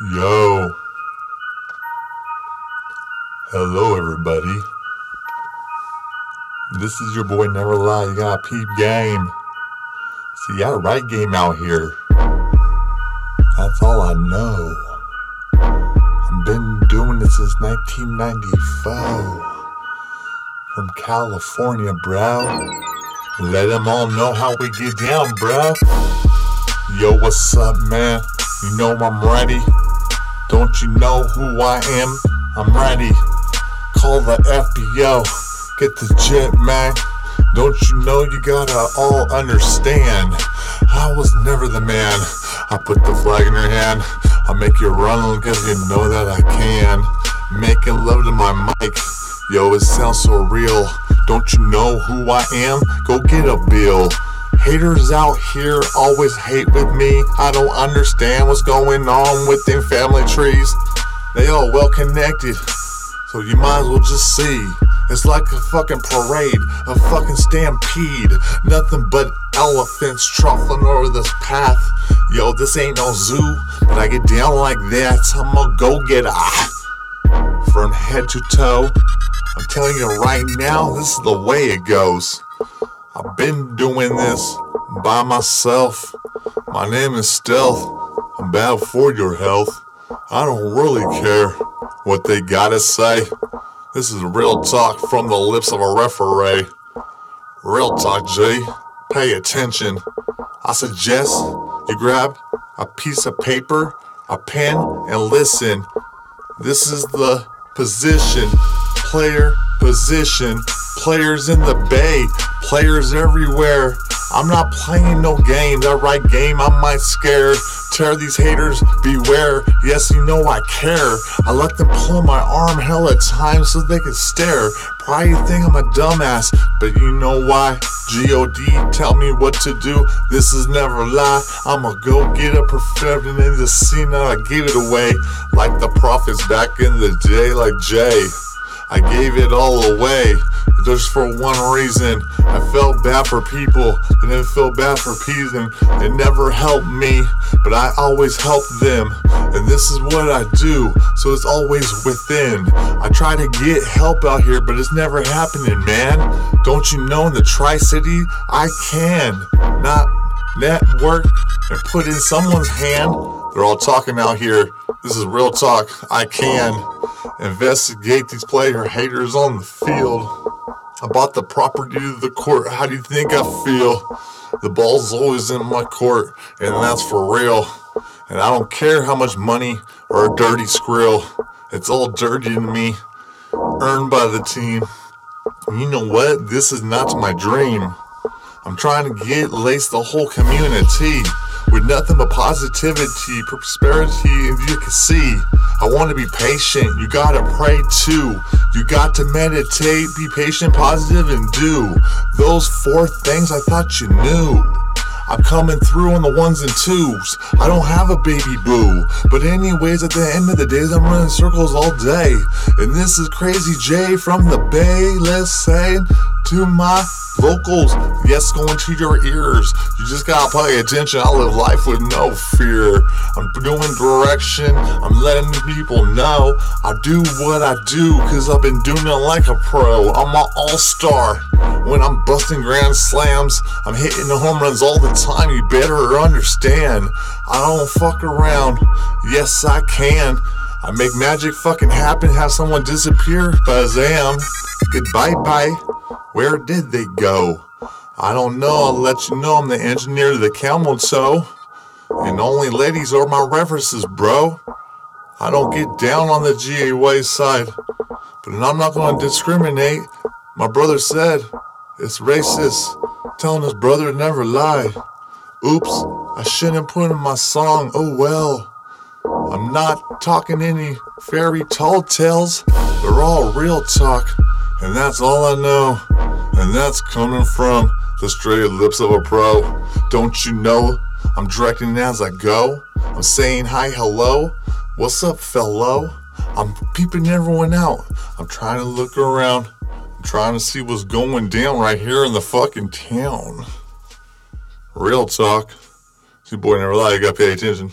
Yo. Hello, everybody. This is your boy Never Lie. You got a peep game. See, a right game out here. That's all I know. I've been doing this since 1994. From California, bro. Let them all know how we get down, bro. Yo, what's up, man? You know I'm ready. Don't you know who I am? I'm ready. Call the FBO. Get the jet, man. Don't you know you gotta all understand? I was never the man. I put the flag in your hand. I make you run because you know that I can. Making love to my mic. Yo, it sounds so real. Don't you know who I am? Go get a bill. Haters out here always hate with me. I don't understand what's going on with them family trees. They all well connected, so you might as well just see. It's like a fucking parade, a fucking stampede. Nothing but elephants truffling over this path. Yo, this ain't no zoo, but I get down like that. I'm a go getter. From head to toe, I'm telling you right now, this is the way it goes. I've been doing this by myself. My name is Stealth. I'm bad for your health. I don't really care what they gotta say. This is real talk from the lips of a referee. Real talk, G. Pay attention. I suggest you grab a piece of paper, a pen, and listen. This is the position, player position, players in the bay, players everywhere. I'm not playing no game, that right game I might scare. Tear these haters, beware. Yes, you know I care. I let them pull my arm hell at times so they can stare. Probably think I'm a dumbass, but you know why? G-O-D, tell me what to do. This is never a lie. I'ma go get a perfection in the scene and I give it away. Like the prophets back in the day, like Jay. I gave it all away just for one reason. I felt bad for people and then felt bad for people. They never helped me, but I always help them. And this is what I do, so it's always within. I try to get help out here, but it's never happening, man. Don't you know in the Tri City, I can not network and put in someone's hand. They're all talking out here. This is real talk. I can investigate these player haters on the field. I bought the property of the court. How do you think I feel? The ball's always in my court, and that's for real. And I don't care how much money or a dirty skrill. It's all dirty to me, earned by the team. And you know what? This is not my dream. I'm trying to get lace the whole community with nothing but positivity, prosperity, and you can see. I want to be patient. You gotta pray too. You got to meditate, be patient, positive, and do those four things I thought you knew. I'm coming through on the ones and twos. I don't have a baby boo. But, anyways, at the end of the days, I'm running circles all day. And this is Crazy J from the Bay. Let's say to my vocals, yes, going to your ears. You just gotta pay attention. I live life with no fear. I'm doing direction. I'm letting people know I do what I do because I've been doing it like a pro. I'm an all star. When I'm busting grand slams, I'm hitting the home runs all the time. You better understand. I don't fuck around. Yes, I can. I make magic fucking happen, have someone disappear, Bazam. Goodbye, bye. Where did they go? I don't know. I'll let you know I'm the engineer to the camel toe. And only ladies are my references, bro. I don't get down on the GAY side. But I'm not going to discriminate. My brother said it's racist. Telling his brother never lie. Oops, I shouldn't put in my song. Oh well. I'm not talking any fairy tall tales. They're all real talk. And that's all I know. And that's coming from the straight lips of a pro. Don't you know? I'm directing as I go. I'm saying hi, hello. What's up, fellow? I'm peeping everyone out. I'm trying to look around. I'm trying to see what's going down right here in the fucking town. Real talk. See, boy, never lie. You gotta pay attention.